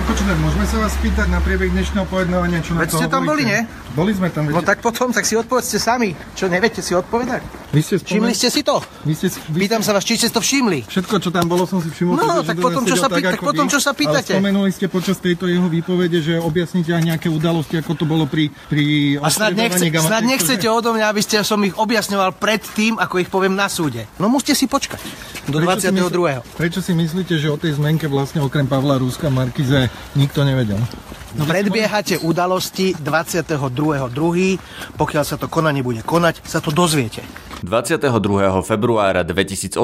Pán Kočner, môžeme sa vás spýtať na priebeh dnešného pojednávania, čo na Veď ste tam boli, hovoríte? nie? Boli sme tam. No viete. tak potom, tak si odpovedzte sami. Čo, neviete si odpovedať? Vy ste Všimli ste si to? Vy ste, vy Pýtam sa vás, či ste to všimli. Všetko, čo tam bolo, som si všimol. No, tak to potom, čo sa tak, pýta- ako potom, vy. čo sa pýtate? Ale spomenuli ste počas tejto jeho výpovede, že objasníte aj nejaké udalosti, ako to bolo pri, pri A snad, nechce, snad nechcete že- odo mňa, aby ste som ich objasňoval pred tým, ako ich poviem na súde. No musíte si počkať. Do Prečo si 22. mysl- Prečo si myslíte, že o tej zmenke vlastne okrem Pavla Ruska Markize nikto nevedel? No, Predbiehate udalosti 22.2. Pokiaľ sa to konanie bude konať, sa to dozviete. 22. februára 2018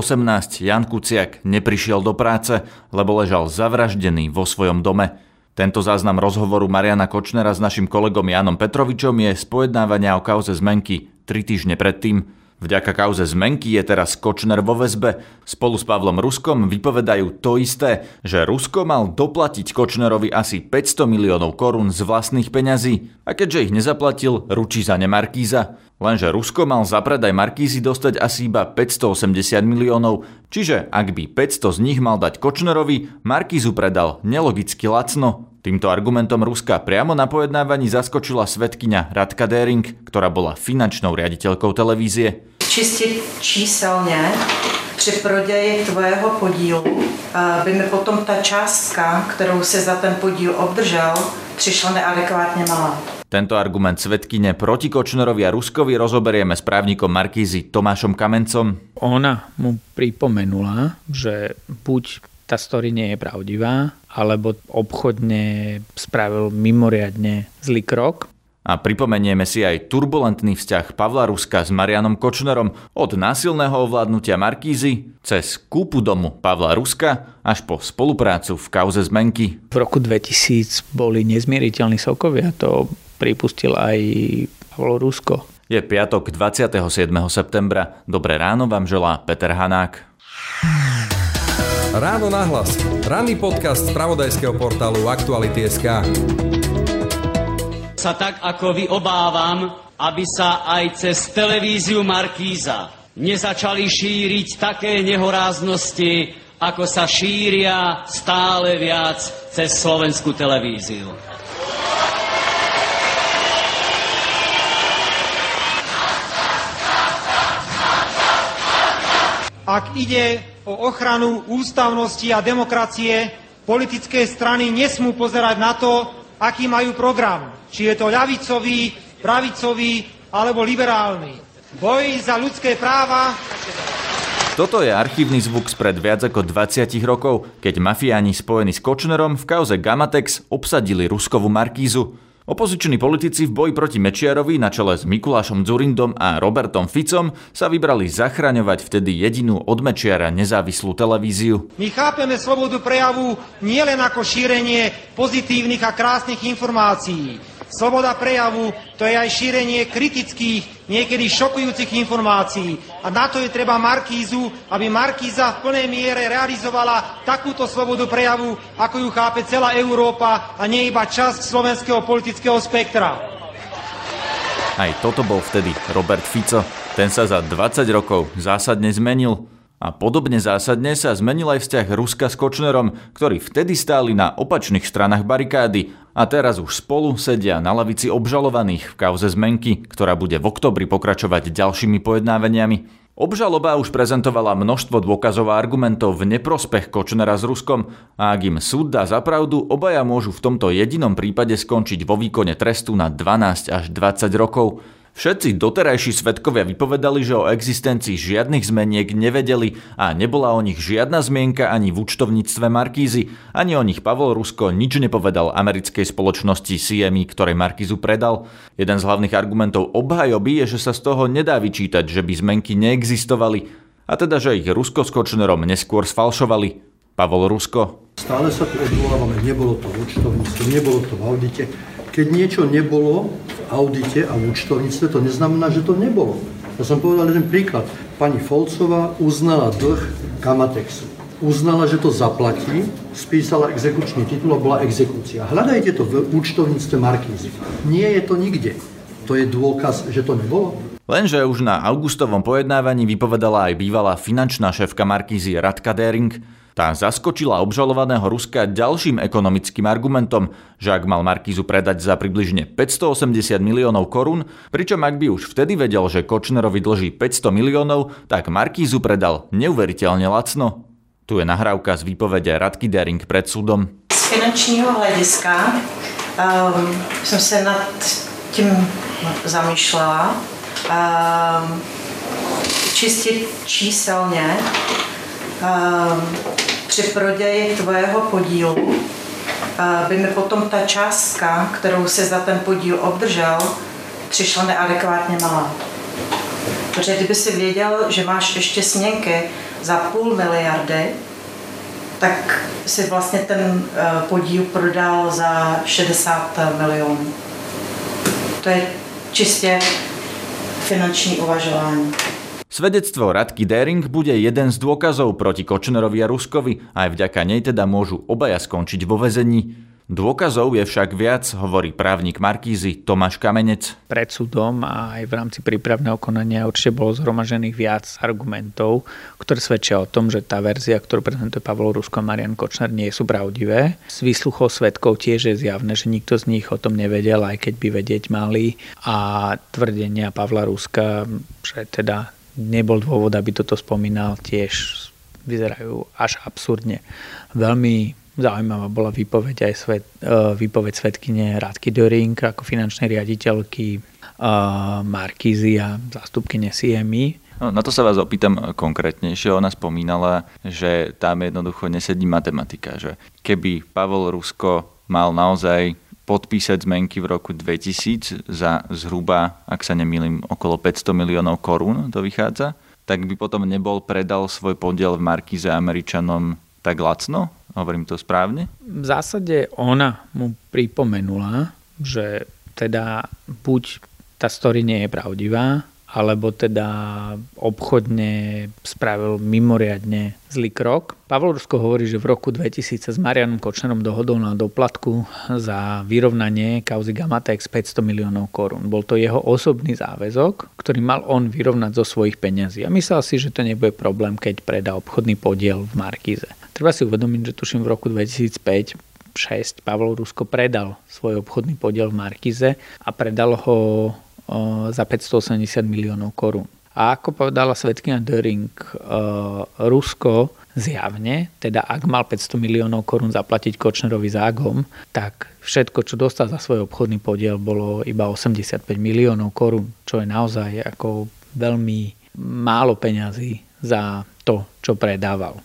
Jan Kuciak neprišiel do práce, lebo ležal zavraždený vo svojom dome. Tento záznam rozhovoru Mariana Kočnera s našim kolegom Jánom Petrovičom je z o kauze zmenky 3 týždne predtým. Vďaka kauze zmenky je teraz Kočner vo väzbe. Spolu s Pavlom Ruskom vypovedajú to isté, že Rusko mal doplatiť Kočnerovi asi 500 miliónov korún z vlastných peňazí a keďže ich nezaplatil, ručí za ne Markíza. Lenže Rusko mal za predaj Markízy dostať asi iba 580 miliónov, čiže ak by 500 z nich mal dať Kočnerovi, Markízu predal nelogicky lacno. Týmto argumentom Ruska priamo na pojednávaní zaskočila svetkyňa Radka Dering, ktorá bola finančnou riaditeľkou televízie. Čistě číselně při prodeji tvého podílu by mi potom ta částka, kterou si za ten podíl obdržel, přišla neadekvátně malá. Tento argument svetkyne proti Kočnerovi a Ruskovi rozoberieme s právnikom Markízy Tomášom Kamencom. Ona mu pripomenula, že buď tá story nie je pravdivá, alebo obchodne spravil mimoriadne zlý krok. A pripomenieme si aj turbulentný vzťah Pavla Ruska s Marianom Kočnerom od násilného ovládnutia Markízy cez kúpu domu Pavla Ruska až po spoluprácu v kauze zmenky. V roku 2000 boli nezmieriteľní sokovia, to pripustil aj Pavlo Rusko. Je piatok 27. septembra. Dobré ráno vám želá Peter Hanák. Ráno nahlas. Ranný podcast z pravodajského portálu Aktuality.sk. sa tak ako vy obávam, aby sa aj cez televíziu Markíza nezačali šíriť také nehoráznosti, ako sa šíria stále viac cez slovenskú televíziu. Ak ide o ochranu ústavnosti a demokracie, politické strany nesmú pozerať na to, aký majú program. Či je to ľavicový, pravicový alebo liberálny. Boj za ľudské práva Toto je archívny zvuk spred viac ako 20 rokov, keď mafiáni spojení s Kočnerom v kauze Gamatex obsadili Ruskovú Markízu. Opoziční politici v boji proti Mečiarovi na čele s Mikulášom Dzurindom a Robertom Ficom sa vybrali zachraňovať vtedy jedinú od Mečiara nezávislú televíziu. My chápeme slobodu prejavu nielen ako šírenie pozitívnych a krásnych informácií. Sloboda prejavu to je aj šírenie kritických, niekedy šokujúcich informácií. A na to je treba Markízu, aby Markíza v plnej miere realizovala takúto slobodu prejavu, ako ju chápe celá Európa a nie iba časť slovenského politického spektra. Aj toto bol vtedy Robert Fico. Ten sa za 20 rokov zásadne zmenil. A podobne zásadne sa zmenil aj vzťah Ruska s Kočnerom, ktorí vtedy stáli na opačných stranách barikády a teraz už spolu sedia na lavici obžalovaných v kauze zmenky, ktorá bude v oktobri pokračovať ďalšími pojednávaniami. Obžaloba už prezentovala množstvo dôkazov a argumentov v neprospech Kočnera s Ruskom a ak im súd dá za pravdu, obaja môžu v tomto jedinom prípade skončiť vo výkone trestu na 12 až 20 rokov. Všetci doterajší svetkovia vypovedali, že o existencii žiadnych zmeniek nevedeli a nebola o nich žiadna zmienka ani v účtovníctve Markízy, ani o nich Pavol Rusko nič nepovedal americkej spoločnosti CME, ktorej Markízu predal. Jeden z hlavných argumentov obhajoby je, že sa z toho nedá vyčítať, že by zmenky neexistovali, a teda, že ich Rusko s Kočnerom neskôr sfalšovali. Pavol Rusko. Stále sa tu odvolávame, nebolo to v účtovníctve, nebolo to v audite. Keď niečo nebolo v audite a v účtovníctve, to neznamená, že to nebolo. Ja som povedal jeden príklad. Pani Folcová uznala dlh Kamatexu. Uznala, že to zaplatí, spísala exekučný titul a bola exekúcia. Hľadajte to v účtovníctve Markízy. Nie je to nikde. To je dôkaz, že to nebolo. Lenže už na augustovom pojednávaní vypovedala aj bývalá finančná šéfka Markízy Radka Dering. Tá zaskočila obžalovaného Ruska ďalším ekonomickým argumentom, že ak mal Markízu predať za približne 580 miliónov korún, pričom ak by už vtedy vedel, že Kočnerovi dlží 500 miliónov, tak Markízu predal neuveriteľne lacno. Tu je nahrávka z výpovede Radky Dering pred súdom. Z finančního hlediska um, jsem se nad tím zamýšlela. Um, čistě číselně při prodeji tvojého podílu uh, by mi potom ta částka, kterou si za ten podíl obdržel, přišla neadekvátně malá. Protože kdyby si věděl, že máš ještě směnky za půl miliardy, tak si vlastně ten uh, podíl prodal za 60 milionů. To je čistě finanční uvažování. Svedectvo Radky Dering bude jeden z dôkazov proti Kočnerovi a Ruskovi, aj vďaka nej teda môžu obaja skončiť vo vezení. Dôkazov je však viac, hovorí právnik Markízy Tomáš Kamenec. Pred súdom a aj v rámci prípravného konania určite bolo zhromažených viac argumentov, ktoré svedčia o tom, že tá verzia, ktorú prezentuje Pavlo Rusko a Marian Kočner, nie sú pravdivé. Z výsluchov svetkov tiež je zjavné, že nikto z nich o tom nevedel, aj keď by vedieť mali. A tvrdenia Pavla Ruska, že teda nebol dôvod, aby toto spomínal, tiež vyzerajú až absurdne. Veľmi zaujímavá bola výpoveď aj svet, e, výpoveď svetkyne Radky Döring ako finančnej riaditeľky e, Markízy a zástupkyne CMI. No, na to sa vás opýtam konkrétnejšie. Ona spomínala, že tam jednoducho nesedí matematika. Že keby Pavol Rusko mal naozaj podpísať zmenky v roku 2000 za zhruba, ak sa nemýlim, okolo 500 miliónov korún, to vychádza, tak by potom nebol predal svoj podiel v Markize Američanom tak lacno? Hovorím to správne? V zásade ona mu pripomenula, že teda buď tá story nie je pravdivá, alebo teda obchodne spravil mimoriadne zlý krok. Pavol Rusko hovorí, že v roku 2000 sa s Marianom Kočnerom dohodol na doplatku za vyrovnanie kauzy Gamatex 500 miliónov korún. Bol to jeho osobný záväzok, ktorý mal on vyrovnať zo svojich peňazí. A myslel si, že to nebude problém, keď predá obchodný podiel v Markíze. Treba si uvedomiť, že tuším v roku 2005 6 Pavol Rusko predal svoj obchodný podiel v Markize a predal ho za 580 miliónov korún. A ako povedala svetkina Döring, Rusko zjavne, teda ak mal 500 miliónov korún zaplatiť Kočnerovi zágom, tak všetko, čo dostal za svoj obchodný podiel, bolo iba 85 miliónov korún, čo je naozaj ako veľmi málo peňazí za to, čo predával.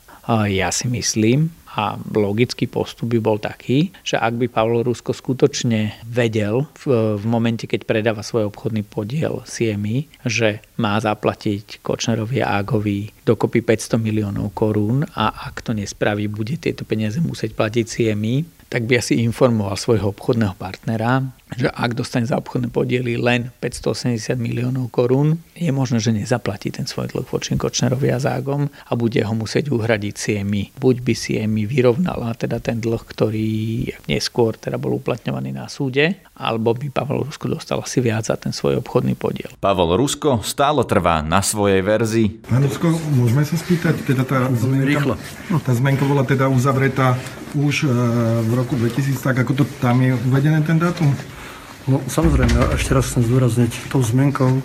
Ja si myslím, a logický postup by bol taký, že ak by Pavlo Rusko skutočne vedel v, v momente, keď predáva svoj obchodný podiel CMI, že má zaplatiť Kočnerovi a Ágovi dokopy 500 miliónov korún a ak to nespraví, bude tieto peniaze musieť platiť CMI, tak by asi informoval svojho obchodného partnera, že ak dostane za obchodné podiely len 580 miliónov korún, je možné, že nezaplatí ten svoj dlh voči Kočnerovi a Zágom a bude ho musieť uhradiť CMI. Buď by CMI vyrovnala teda ten dlh, ktorý neskôr teda bol uplatňovaný na súde, alebo by Pavel Rusko dostal asi viac za ten svoj obchodný podiel. Pavel Rusko stále trvá na svojej verzii. Pán Rusko, môžeme sa spýtať, teda tá zmenka, Rýchlo. tá zmenka bola teda uzavretá už e, v roku 2000, tak ako to tam je uvedené ten dátum? No, samozrejme, a ešte raz chcem zdôrazniť, tou zmenkou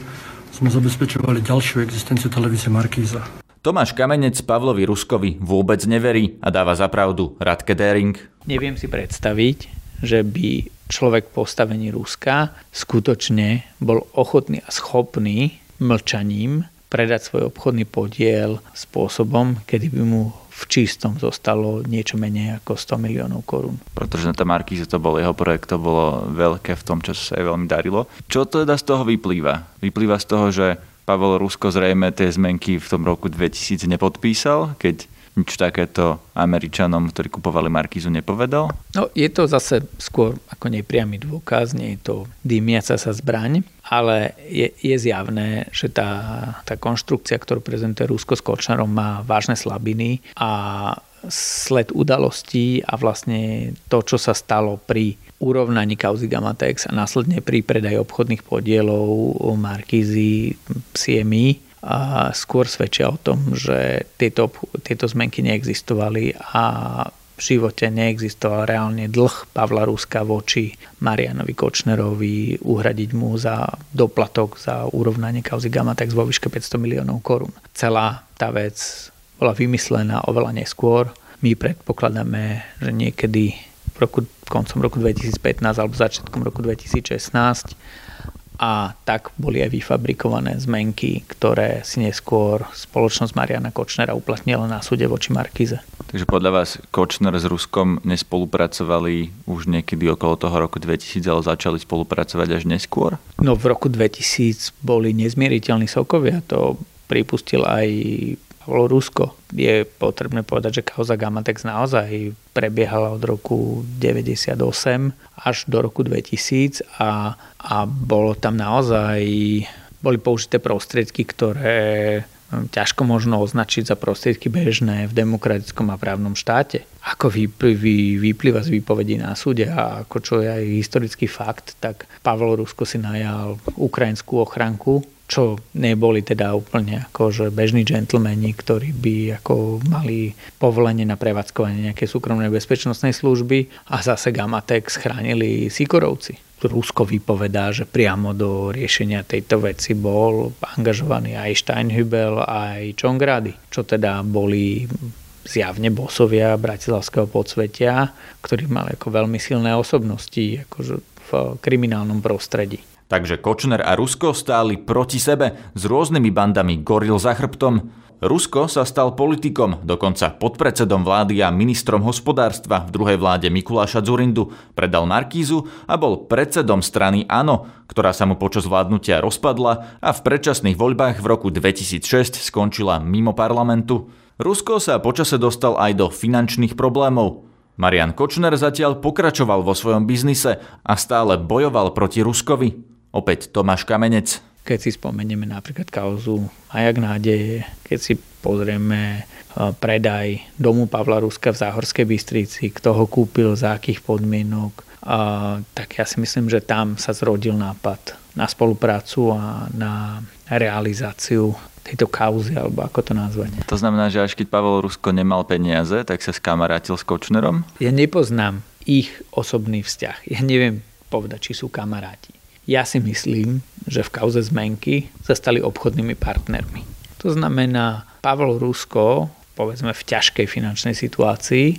sme zabezpečovali ďalšiu existenciu televízie Markíza. Tomáš Kamenec Pavlovi Ruskovi vôbec neverí a dáva za pravdu Radke Dering. Neviem si predstaviť, že by človek postavení Ruska skutočne bol ochotný a schopný mlčaním predať svoj obchodný podiel spôsobom, kedy by mu v čistom zostalo niečo menej ako 100 miliónov korún. Pretože na tá Markíze to bol jeho projekt, to bolo veľké v tom, čo sa jej veľmi darilo. Čo teda z toho vyplýva? Vyplýva z toho, že Pavel Rusko zrejme tie zmenky v tom roku 2000 nepodpísal, keď nič takéto Američanom, ktorí kupovali Markízu, nepovedal? No, je to zase skôr ako nepriamy dôkaz, nie je to dymiaca sa zbraň, ale je, je zjavné, že tá, tá konštrukcia, ktorú prezentuje Rusko s Kočnerom, má vážne slabiny a sled udalostí a vlastne to, čo sa stalo pri urovnaní kauzy Gamatex a následne pri predaji obchodných podielov Markízy CMI a skôr svedčia o tom, že tieto, tieto zmenky neexistovali a v živote neexistoval reálne dlh Pavla Ruska voči Marianovi Kočnerovi uhradiť mu za doplatok za urovnanie kauzy Gamatex vo výške 500 miliónov korún. Celá tá vec bola vymyslená oveľa neskôr. My predpokladáme, že niekedy v roku, koncom roku 2015 alebo začiatkom roku 2016 a tak boli aj vyfabrikované zmenky, ktoré si neskôr spoločnosť Mariana Kočnera uplatnila na súde voči Markize. Takže podľa vás Kočner s Ruskom nespolupracovali už niekedy okolo toho roku 2000, ale začali spolupracovať až neskôr? No v roku 2000 boli nezmieriteľní sokovia, to pripustil aj bolo Rusko. Je potrebné povedať, že kauza Gamatex naozaj prebiehala od roku 98 až do roku 2000 a, a bolo tam naozaj boli použité prostriedky, ktoré hm, ťažko možno označiť za prostriedky bežné v demokratickom a právnom štáte. Ako vyplýva z výpovedí na súde a ako čo je aj historický fakt, tak Pavel Rusko si najal ukrajinskú ochranku čo neboli teda úplne že bežní džentlmeni, ktorí by ako mali povolenie na prevádzkovanie nejakej súkromnej bezpečnostnej služby a zase Gamatex chránili Sikorovci. Rusko vypovedá, že priamo do riešenia tejto veci bol angažovaný aj Steinhübel, aj Čongrady, čo teda boli zjavne bosovia bratislavského podsvetia, ktorí mali ako veľmi silné osobnosti akože v kriminálnom prostredí. Takže Kočner a Rusko stáli proti sebe s rôznymi bandami goril za chrbtom. Rusko sa stal politikom, dokonca podpredsedom vlády a ministrom hospodárstva v druhej vláde Mikuláša Zurindu, predal Markízu a bol predsedom strany ANO, ktorá sa mu počas vládnutia rozpadla a v predčasných voľbách v roku 2006 skončila mimo parlamentu. Rusko sa počase dostal aj do finančných problémov. Marian Kočner zatiaľ pokračoval vo svojom biznise a stále bojoval proti Ruskovi. Opäť Tomáš Kamenec. Keď si spomenieme napríklad kauzu Majak nádeje, keď si pozrieme e, predaj domu Pavla Ruska v Záhorskej Bystrici, kto ho kúpil, za akých podmienok, tak ja si myslím, že tam sa zrodil nápad na spoluprácu a na realizáciu tejto kauzy, alebo ako to nazvať. To znamená, že až keď Pavel Rusko nemal peniaze, tak sa skamarátil s Kočnerom? Ja nepoznám ich osobný vzťah. Ja neviem povedať, či sú kamaráti. Ja si myslím, že v kauze zmenky sa stali obchodnými partnermi. To znamená, Pavel Rusko, povedzme v ťažkej finančnej situácii,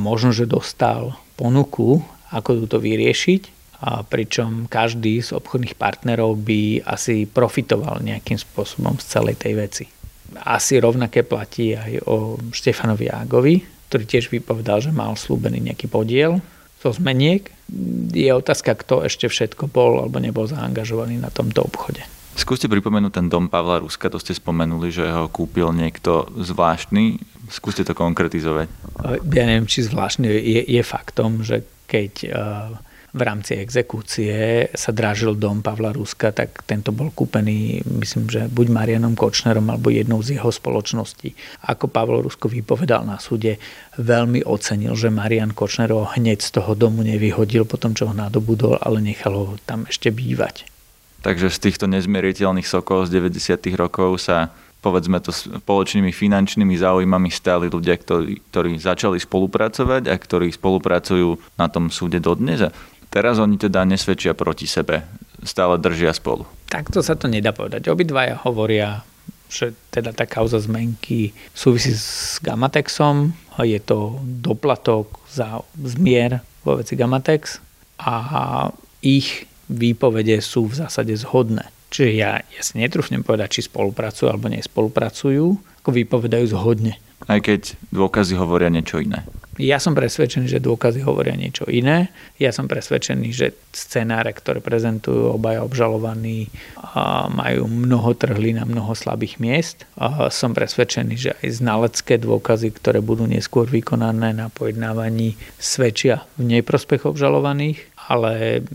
možno, že dostal ponuku, ako to vyriešiť, a pričom každý z obchodných partnerov by asi profitoval nejakým spôsobom z celej tej veci. Asi rovnaké platí aj o Štefanovi Ágovi, ktorý tiež vypovedal, že mal slúbený nejaký podiel zo zmeniek. Je otázka, kto ešte všetko bol alebo nebol zaangažovaný na tomto obchode. Skúste pripomenúť ten dom Pavla Ruska, to ste spomenuli, že ho kúpil niekto zvláštny. Skúste to konkretizovať. Ja neviem, či zvláštny je, je faktom, že keď uh, v rámci exekúcie sa dražil dom Pavla Ruska, tak tento bol kúpený, myslím, že buď Marianom Kočnerom alebo jednou z jeho spoločností. Ako Pavel Rusko vypovedal na súde, veľmi ocenil, že Marian Kočner hneď z toho domu nevyhodil po tom, čo ho nadobudol, ale nechal ho tam ešte bývať. Takže z týchto nezmieriteľných sokov z 90. rokov sa povedzme to spoločnými finančnými záujmami stáli ľudia, ktorí, ktorí začali spolupracovať a ktorí spolupracujú na tom súde dodnes. Teraz oni teda nesvedčia proti sebe, stále držia spolu. Takto sa to nedá povedať. Obidvaja hovoria, že teda tá kauza zmenky súvisí s Gamatexom, je to doplatok za zmier vo veci Gamatex a ich výpovede sú v zásade zhodné. Čiže ja, ja si netrúfnem povedať, či spolupracujú alebo nespolupracujú, ako vypovedajú zhodne. Aj keď dôkazy hovoria niečo iné. Ja som presvedčený, že dôkazy hovoria niečo iné. Ja som presvedčený, že scenáre, ktoré prezentujú obaja obžalovaní, majú mnoho trhlín a mnoho slabých miest. Som presvedčený, že aj znalecké dôkazy, ktoré budú neskôr vykonané na pojednávaní, svedčia v neprospech obžalovaných ale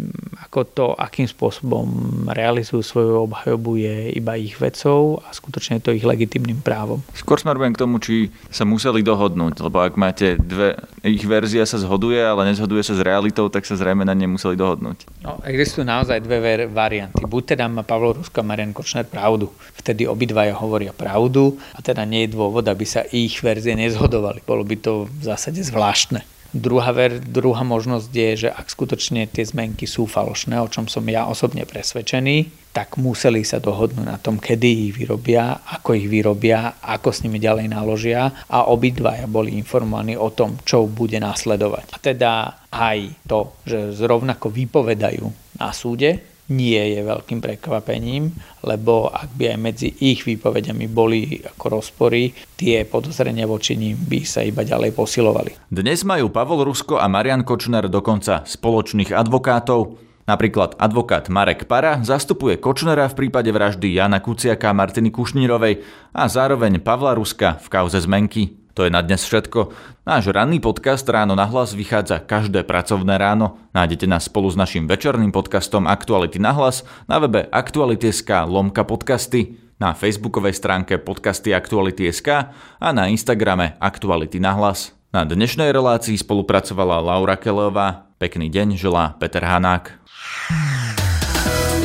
ako to, akým spôsobom realizujú svoju obhajobu je iba ich vecou a skutočne je to ich legitimným právom. Skôr smerujem k tomu, či sa museli dohodnúť, lebo ak máte dve, ich verzia sa zhoduje, ale nezhoduje sa s realitou, tak sa zrejme na ne museli dohodnúť. No, existujú naozaj dve varianty. Buď teda má Pavlo Rusko a Marian Kočner pravdu. Vtedy obidvaja hovoria pravdu a teda nie je dôvod, aby sa ich verzie nezhodovali. Bolo by to v zásade zvláštne. Druhá, ver, druhá možnosť je, že ak skutočne tie zmenky sú falošné, o čom som ja osobne presvedčený, tak museli sa dohodnúť na tom, kedy ich vyrobia, ako ich vyrobia, ako s nimi ďalej naložia a obidvaja boli informovaní o tom, čo bude následovať. A teda aj to, že zrovnako vypovedajú na súde, nie je veľkým prekvapením, lebo ak by aj medzi ich výpovediami boli ako rozpory, tie podozrenia voči ním by sa iba ďalej posilovali. Dnes majú Pavol Rusko a Marian Kočner dokonca spoločných advokátov. Napríklad advokát Marek Para zastupuje Kočnera v prípade vraždy Jana Kuciaka a Martiny Kušnírovej a zároveň Pavla Ruska v kauze zmenky. To je na dnes všetko. Náš ranný podcast Ráno na hlas vychádza každé pracovné ráno. Nájdete nás spolu s našim večerným podcastom Aktuality na hlas na webe Aktuality.sk lomka podcasty, na facebookovej stránke podcasty Aktuality.sk a na Instagrame Aktuality na hlas. Na dnešnej relácii spolupracovala Laura Keleová. Pekný deň želá Peter Hanák.